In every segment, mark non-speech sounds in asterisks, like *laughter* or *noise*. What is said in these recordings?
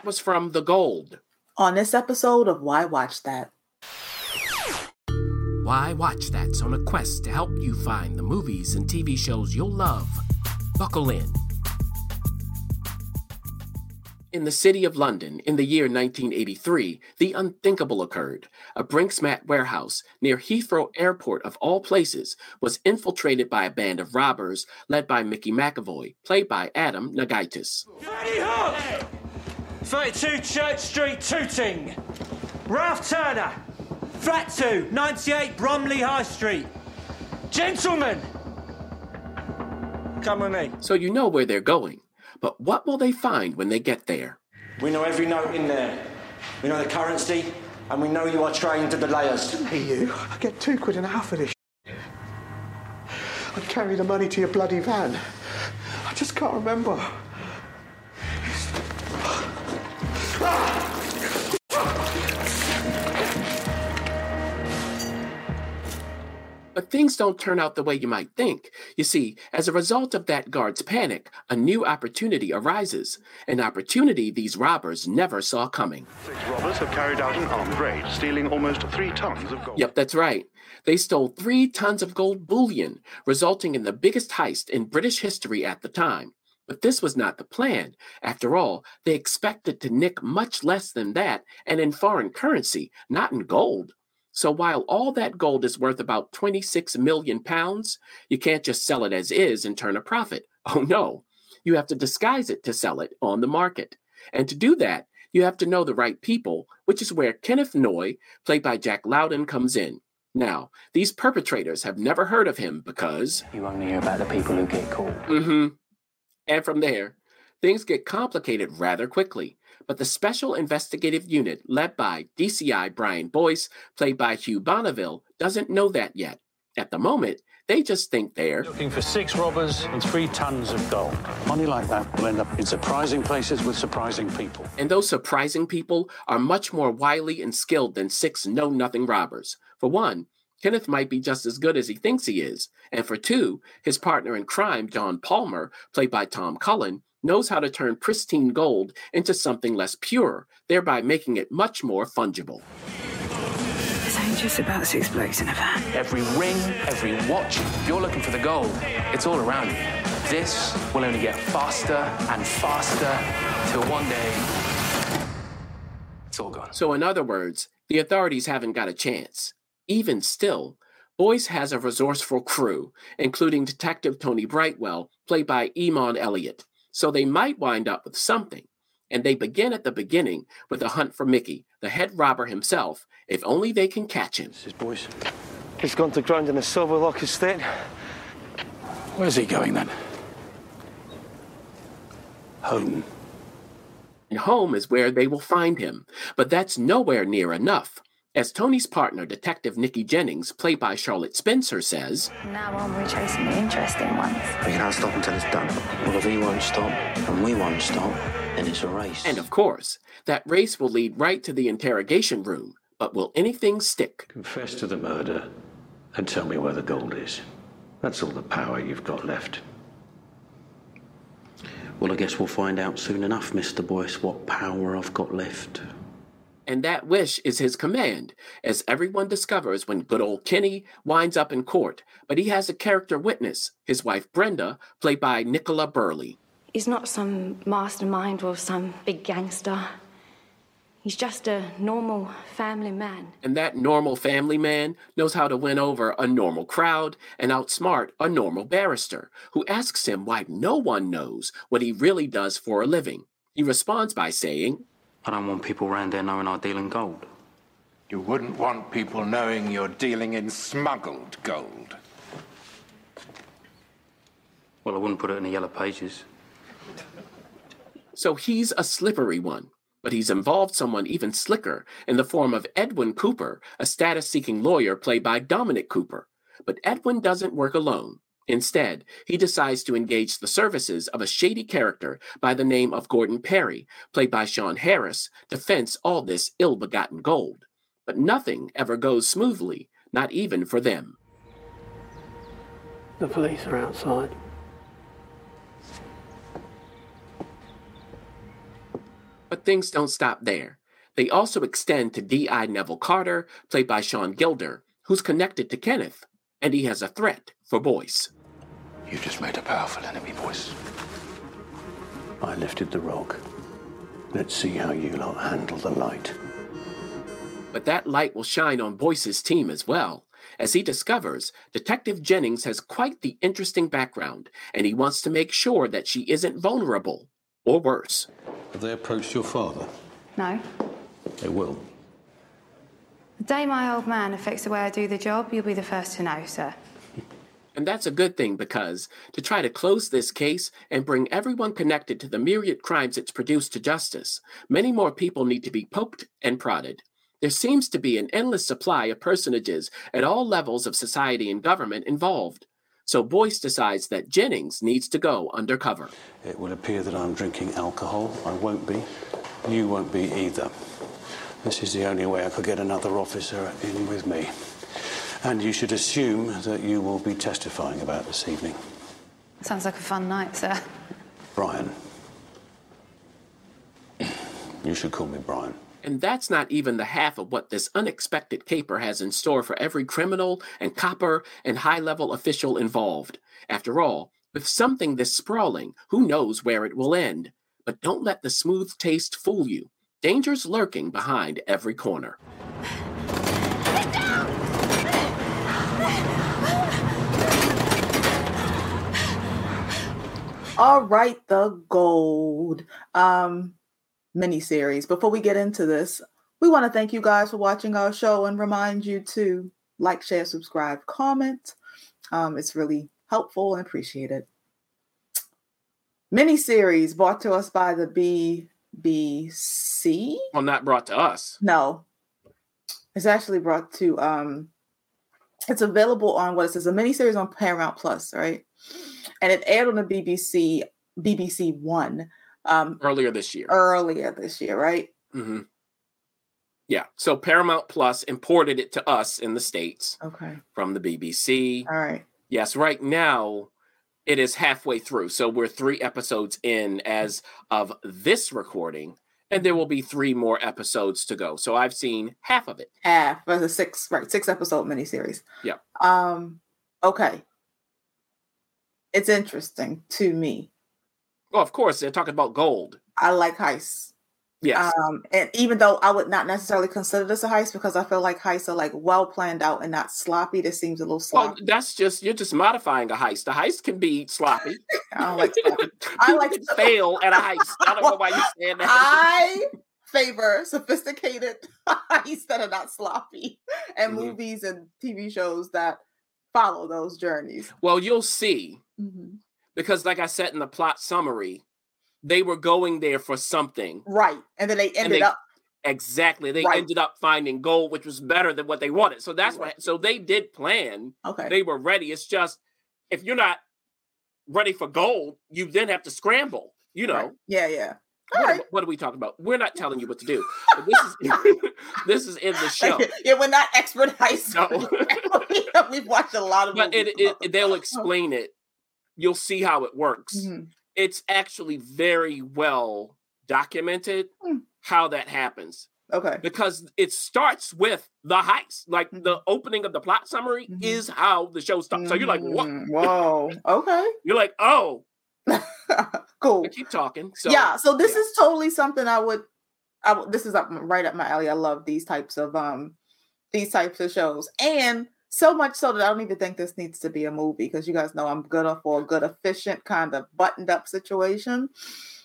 That was from The Gold. On this episode of Why Watch That. Why Watch That's on a quest to help you find the movies and TV shows you'll love. Buckle in. In the city of London, in the year 1983, the unthinkable occurred. A Brink's-Mat warehouse near Heathrow Airport, of all places, was infiltrated by a band of robbers led by Mickey McAvoy, played by Adam Nagaitis. 32 Church Street, Tooting. Ralph Turner. Flat 2, 98 Bromley High Street. Gentlemen! Come with me. So you know where they're going. But what will they find when they get there? We know every note in there. We know the currency, and we know you are trained to the layers. Hey, you. I get two quid and a half for this. I'd carry the money to your bloody van. I just can't remember. But things don't turn out the way you might think. You see, as a result of that guard's panic, a new opportunity arises. An opportunity these robbers never saw coming. Six robbers have carried out an armed raid, stealing almost three tons of gold. Yep, that's right. They stole three tons of gold bullion, resulting in the biggest heist in British history at the time. But this was not the plan. After all, they expected to nick much less than that, and in foreign currency, not in gold. So while all that gold is worth about 26 million pounds, you can't just sell it as is and turn a profit. *laughs* Oh no, you have to disguise it to sell it on the market. And to do that, you have to know the right people, which is where Kenneth Noye, played by Jack Lowden, comes in. Now, these perpetrators have never heard of him because. You only hear about the people who get caught. Mm hmm. And from there, things get complicated rather quickly. But the Special Investigative Unit, led by DCI Brian Boyce, played by Hugh Bonneville, doesn't know that yet. At the moment, they just think they're looking for six robbers and three tons of gold. Money like that will end up in surprising places with surprising people. And those surprising people are much more wily and skilled than six know nothing robbers. For one, Kenneth might be just as good as he thinks he is. And for two, his partner in crime, John Palmer, played by Tom Cullen, knows how to turn pristine gold into something less pure, thereby making it much more fungible. This ain't just about six blokes in a van. Every ring, every watch, if you're looking for the gold, it's all around you. This will only get faster and faster till one day it's all gone. So, in other words, the authorities haven't got a chance. Even still, Boyce has a resourceful crew, including Detective Tony Brightwell, played by Emun Elliott. So they might wind up with something. And they begin at the beginning with a hunt for Mickey, the head robber himself, if only they can catch him. This is Boyce. He's gone to ground in the Silver Lock estate. Where's he going then? Home. And home is where they will find him. But that's nowhere near enough. As Tony's partner, Detective Nikki Jennings, played by Charlotte Spencer, says, Now on, we're chasing the interesting ones. We can't stop until it's done. Well, if he won't stop and we won't stop, then it's a race. And of course, that race will lead right to the interrogation room. But will anything stick? Confess to the murder and tell me where the gold is. That's all the power you've got left. Well, I guess we'll find out soon enough, Mr. Boyce, what power I've got left. And that wish is his command, as everyone discovers when good old Kenny winds up in court. But he has a character witness, his wife Brenda, played by Nicola Burley. He's not some mastermind or some big gangster. He's just a normal family man. And that normal family man knows how to win over a normal crowd and outsmart a normal barrister who asks him why no one knows what he really does for a living. He responds by saying, I don't want people around there knowing I deal in gold. You wouldn't want people knowing you're dealing in smuggled gold. Well, I wouldn't put it in the yellow pages. So he's a slippery one. But he's involved someone even slicker in the form of Edwin Cooper, a status seeking lawyer played by Dominic Cooper. But Edwin doesn't work alone. Instead, he decides to engage the services of a shady character by the name of Gordon Perry, played by Sean Harris, to fence all this ill begotten gold. But nothing ever goes smoothly, not even for them. The police are outside. But But things don't stop there. They also extend to D.I. Neville Carter, played by Sean Gilder, who's connected to Kenneth, and he has a threat for Boyce. You just made a powerful enemy, Boyce. I lifted the rock. Let's see how you lot handle the light. But that light will shine on Boyce's team as well, as he discovers Detective Jennings has quite the interesting background, and he wants to make sure that she isn't vulnerable, or worse. Have they approached your father? No. They will. The day my old man affects the way I do the job, you'll be the first to know, sir. And that's a good thing because to try to close this case and bring everyone connected to the myriad crimes it's produced to justice, many more people need to be poked and prodded. There seems to be an endless supply of personages at all levels of society and government involved. So Boyce decides that Jennings needs to go undercover. It would appear that I'm drinking alcohol. I won't be. You won't be either. This is the only way I could get another officer in with me. And you should assume that you will be testifying about this evening. Sounds like a fun night, sir. Brian. You should call me Brian. And that's not even the half of what this unexpected caper has in store for every criminal and copper and high level official involved. After all, with something this sprawling, who knows where it will end? But don't let the smooth taste fool you. Danger's lurking behind every corner. All right, the gold um mini series. Before we get into this, we want to thank you guys for watching our show and remind you to like, share, subscribe, comment. Um, it's really helpful and appreciated. Miniseries brought to us by the BBC. Well, not brought to us. No, it's actually brought to. um It's available on what it says a mini series on Paramount Plus, right? And it aired on the BBC BBC One um, earlier this year. Earlier this year, right? Mm-hmm. Yeah. So Paramount Plus imported it to us in the States. Okay. From the BBC. All right. Yes. Right now, it is halfway through. So we're three episodes in as of this recording, and there will be three more episodes to go. So I've seen half of it. Half of the six, right? Six episode miniseries. Yeah. Um. Okay. It's interesting to me well, of course, they're talking about gold. I like heists. Yes. Um, and even though I would not necessarily consider this a heist because I feel like heists are like well planned out and not sloppy. This seems a little sloppy. Well, that's just you're just modifying a heist. A heist can be sloppy. *laughs* I don't like sloppy. *laughs* I like to fail at a heist. I don't know why you're *laughs* saying that. I favor sophisticated heists that are not sloppy and mm-hmm. movies and TV shows that follow those journeys. Well, you'll see. Mm-hmm because like I said in the plot summary, they were going there for something. Right. And then they ended they, up Exactly. They right. ended up finding gold, which was better than what they wanted. So that's right. what so they did plan. Okay. They were ready. It's just if you're not ready for gold, you then have to scramble, you know. Right. Yeah, yeah. What, right. what, are we talking about? We're not telling you what to do. *laughs* This is *laughs* this is in the show. Yeah, we're not expert heist. *laughs* No. We've watched a lot of But it, it, they'll explain it you'll see how it works. Mm-hmm. It's actually very well documented mm. how that happens. Okay. Because it starts with the heist. Like mm-hmm. the opening of the plot summary mm-hmm. is how the show starts. So you're like, what? Mm-hmm. Whoa. Okay. you're like, oh. *laughs* cool. keep talking. So yeah. So this yeah. is totally something I would. I would, this is up right up my alley. I love these types of um these types of shows and so much so that I don't even think this needs to be a movie because you guys know I'm good for a good, efficient kind of buttoned up situation.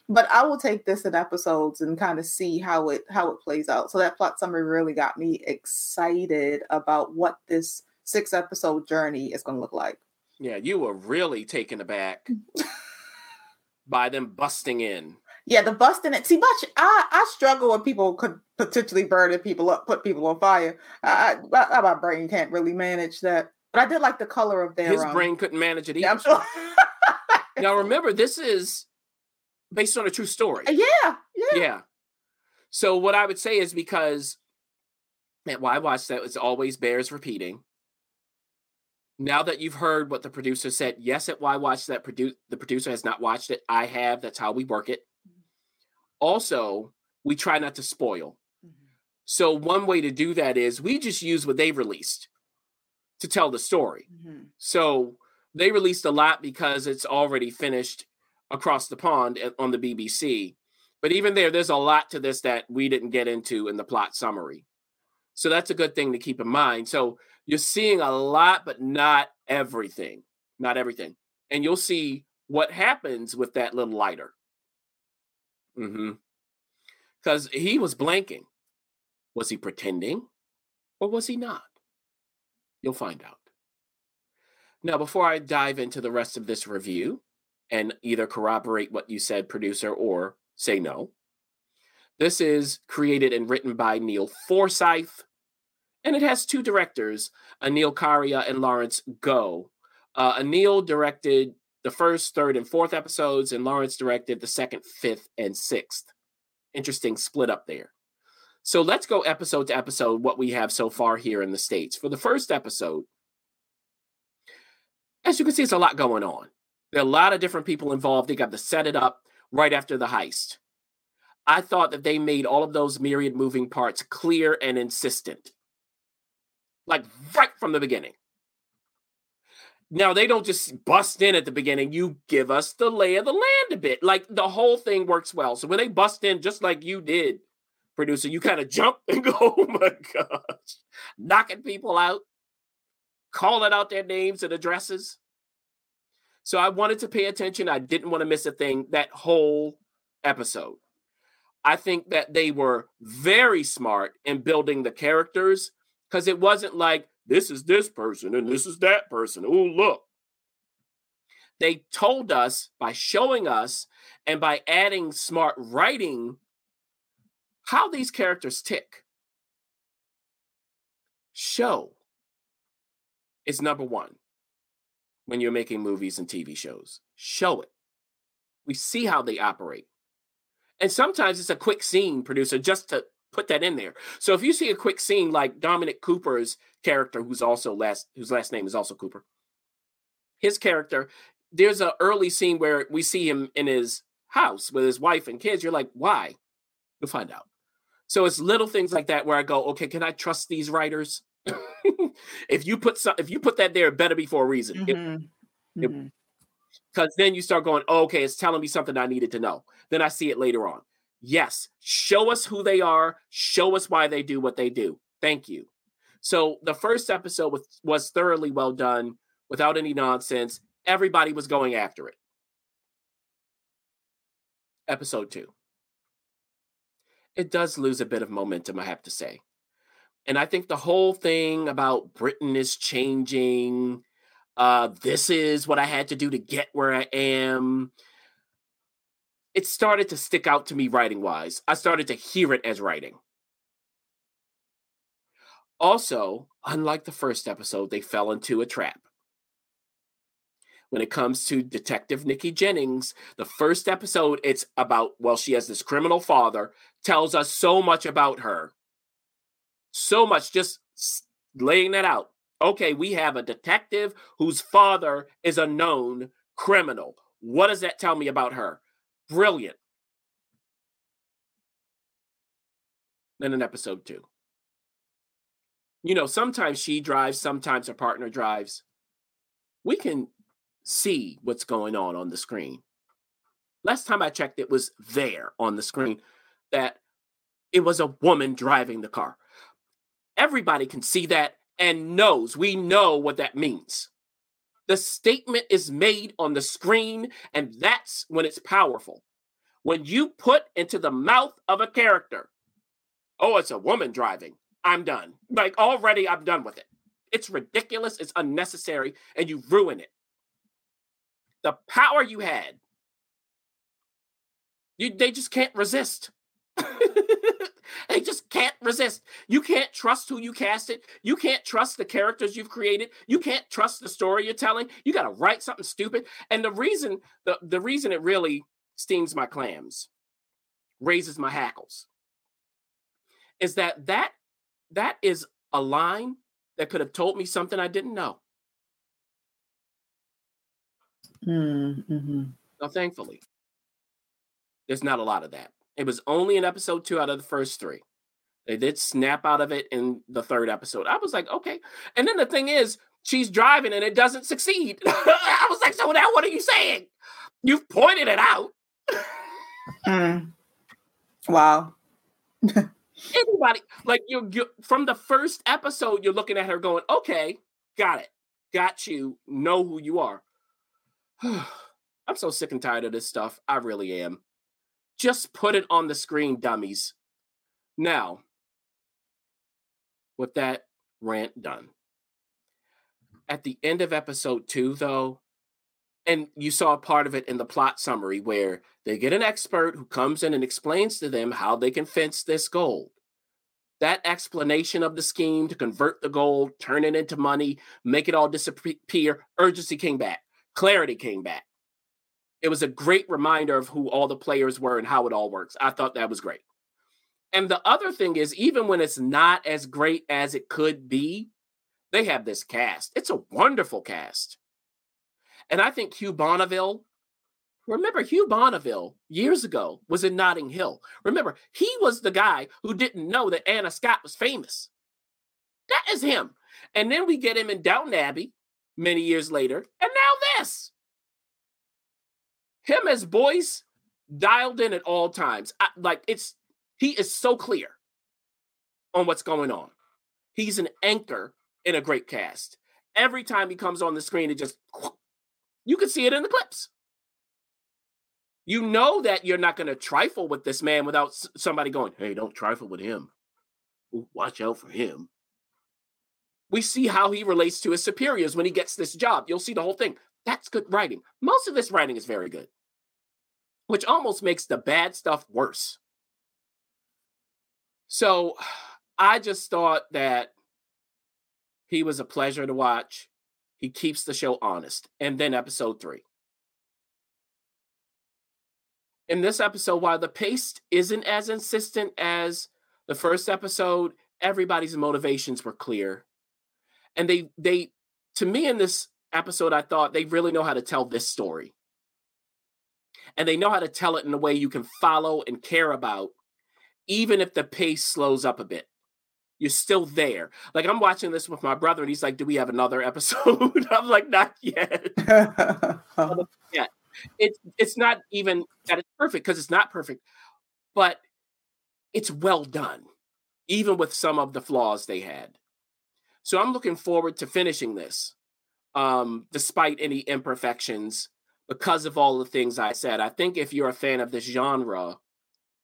But I will take this in episodes and kind of see how it how it plays out. So that plot summary really got me excited about what this six episode journey is going to look like. Yeah, you were really taken aback *laughs* by them busting in. Yeah, the busting it. See, much I I struggle when people could potentially burning people up, put people on fire. I, I, my brain can't really manage that. But I did like the color of their. His um, brain couldn't manage it either. Yeah, I'm sure. *laughs* now remember, this is based on a true story. Yeah, yeah, yeah. So what I would say is because, man, why I watched that, It's always bears repeating. Now that you've heard what the producer said, yes, at why watch that produ- the producer has not watched it. I have. That's how we work it. Also, we try not to spoil. So one way to do that is we just use what they released to tell the story. Mm-hmm. So they released a lot because it's already finished across the pond on the BBC. But even there, there's a lot to this that we didn't get into in the plot summary. So that's a good thing to keep in mind. So you're seeing a lot, but not everything. Not everything. And you'll see what happens with that little lighter. Mm-hmm. Because he was blanking. Was he pretending or was he not? You'll find out. Now, before I dive into the rest of this review and either corroborate what you said, producer, or say no, this is created and written by Neil Forsyth, and it has two directors, Anil Karia and Lawrence Gough. Uh, Anil directed the first, third, and fourth episodes, and Lawrence directed the second, fifth, and sixth. Interesting split up there. So let's go episode to episode what we have so far here in the States. For the first episode, as you can see, it's a lot going on. There are a lot of different people involved. They got to set it up right after the heist. I thought that they made all of those myriad moving parts clear and insistent, like right from the beginning. Now, they don't just bust in at the beginning. You give us the lay of the land a bit. Like the whole thing works well. So when they bust in, just like you did, producer, you kind of jump *laughs* and go, oh my gosh, knocking people out, calling out their names and addresses. So I wanted to pay attention. I didn't want to miss a thing that whole episode. I think that they were very smart in building the characters because it wasn't like this is this person and this is that person. Oh, look. They told us by showing us and by adding smart writing how these characters tick. Show is number one when you're making movies and TV shows. Show it. We see how they operate. And sometimes it's a quick scene, producer, just to put that in there. So if you see a quick scene like Dominic Cooper's character, who's also last whose last name is also Cooper, his character, there's an early scene where we see him in his house with his wife and kids. You're like, why? You'll find out. So it's little things like that where I go, okay, can I trust these writers? *laughs* if you put some, if you put that there, it better be for a reason. Mm-hmm. mm-hmm. Because then you start going, oh, okay, it's telling me something I needed to know. Then I see it later on. Yes, show us who they are, show us why they do what they do. Thank you. So the first episode was, was thoroughly well done without any nonsense. Everybody was going after it. Episode two. It does lose a bit of momentum, I have to say. And I think the whole thing about Britain is changing. Uh, this is what I had to do to get where I am. It started to stick out to me writing wise. I started to hear it as writing. Also, unlike the first episode, they fell into a trap. When it comes to Detective Nikki Jennings, the first episode, it's about, well, she has this criminal father, tells us so much about her so much just laying that out. Okay, we have a detective whose father is a known criminal. What does that tell me about her? Brilliant. Then in episode two. You know, sometimes she drives, sometimes her partner drives. We can see what's going on on the screen. Last time I checked, it was there on the screen that it was a woman driving the car. Everybody can see that and knows. We know what that means. The statement is made on the screen, and that's when it's powerful. When you put into the mouth of a character, oh, it's a woman driving, I'm done. Like already, I'm done with it. It's ridiculous, it's unnecessary, and you ruin it. The power you had, you, they just can't resist. *laughs* They just can't resist. You can't trust who you cast it. You can't trust the characters you've created. You can't trust the story you're telling. You got to write something stupid. And the reason the, the reason it really steams my clams, raises my hackles, is that that that is a line that could have told me something I didn't know. Mm-hmm. Now, thankfully, there's not a lot of that It was only in episode two out of the first three. They did snap out of it in the third episode. I was like, okay. And then the thing is, she's driving and it doesn't succeed. *laughs* I was like, so now what are you saying? You've pointed it out. Mm. Wow. *laughs* Anybody like you, you from the first episode, you're looking at her going, okay, got it, got you, know who you are. *sighs* I'm so sick and tired of this stuff. I really am. Just put it on the screen, dummies. Now, with that rant done, at the end of episode two, though, and you saw a part of it in the plot summary where they get an expert who comes in and explains to them how they can fence this gold. That explanation of the scheme to convert the gold, turn it into money, make it all disappear, urgency came back, clarity came back. It was a great reminder of who all the players were and how it all works. I thought that was great. And the other thing is, even when it's not as great as it could be, they have this cast. It's a wonderful cast. And I think Hugh Bonneville, remember Hugh Bonneville years ago was in Notting Hill. Remember, he was the guy who didn't know that Anna Scott was famous. That is him. And then we get him in Downton Abbey many years later. And now this. Him as Boyce dialed in at all times. I, like it's he is so clear on what's going on. He's an anchor in a great cast. Every time he comes on the screen, it just *sniffs* you can see it in the clips. You know that you're not going to trifle with this man without somebody going, "Hey, don't trifle with him. Watch out for him." We see how he relates to his superiors when he gets this job. You'll see the whole thing. That's good writing. Most of this writing is very good, which almost makes the bad stuff worse. So *sighs* I just thought that he was a pleasure to watch. He keeps the show honest. And then episode three. In this episode, while the pace isn't as insistent as the first episode, everybody's motivations were clear. And they they to me in this episode, I thought they really know how to tell this story. And they know how to tell it in a way you can follow and care about, even if the pace slows up a bit you're still there. Like I'm watching this with my brother, and he's like, "Do we have another *laughs* episode?" I'm like, "Not yet." *laughs* *laughs* yeah, it's it's not even that it's perfect because it's not perfect, but it's well done, even with some of the flaws they had. So I'm looking forward to finishing this, um, despite any imperfections, because of all the things I said. I think if you're a fan of this genre,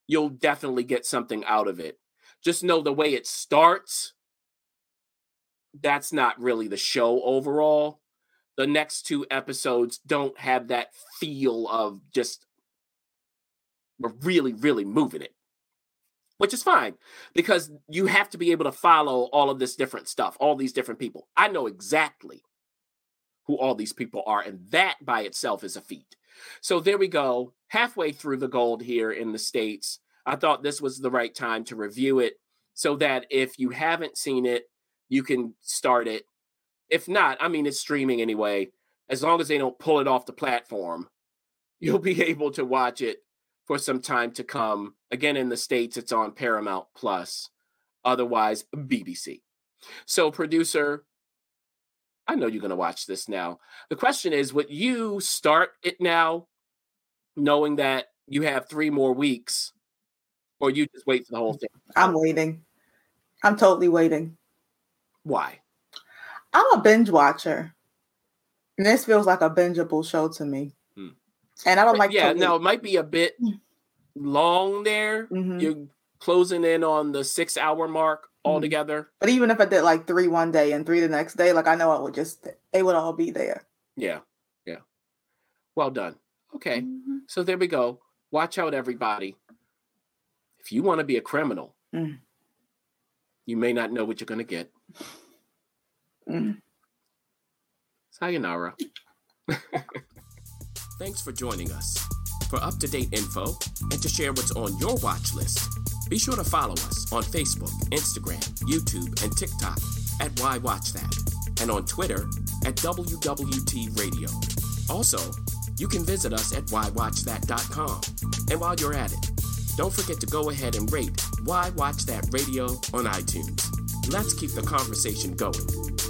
you'll definitely get something out of it just know the way it starts, that's not really the show overall. The next two episodes don't have that feel of just we're really, really moving it, which is fine because you have to be able to follow all of this different stuff, all these different people. I know exactly who all these people are, and that by itself is a feat. So there we go, halfway through the gold here in the States. I thought this was the right time to review it so that if you haven't seen it, you can start it. If not, I mean, it's streaming anyway. As long as they don't pull it off the platform, *laughs* you'll be able to watch it for some time to come. Again, in the States, it's on Paramount Plus, otherwise, BBC. So, producer, I know you're going to watch this now. The question is would you start it now, knowing that you have three more weeks or you just wait for the whole thing? I'm waiting. I'm totally waiting. Why? I'm a binge watcher. And this feels like a bingeable show to me. Hmm. And I don't like Yeah, now it might be a bit hmm. long there. Mm-hmm. You're closing in on the six hour mark mm-hmm. altogether. But even if I did like three one day and three the next day, like I know I would just they would all be there. Yeah. Yeah. Well done. Okay. Mm-hmm. So there we go. Watch out, everybody if you want to be a criminal, mm. you may not know what you're going to get. Mm. Sayonara. *laughs* Thanks for joining us. For up to date info and to share what's on your watch list, be sure to follow us on Facebook, Instagram, YouTube, and TikTok at Why Watch That, and on Twitter at WWT Radio. Also, you can visit us at whywatchthat.com. And while you're at it, Don't forget to go ahead and rate Why Watch That Radio on iTunes. Let's keep the conversation going.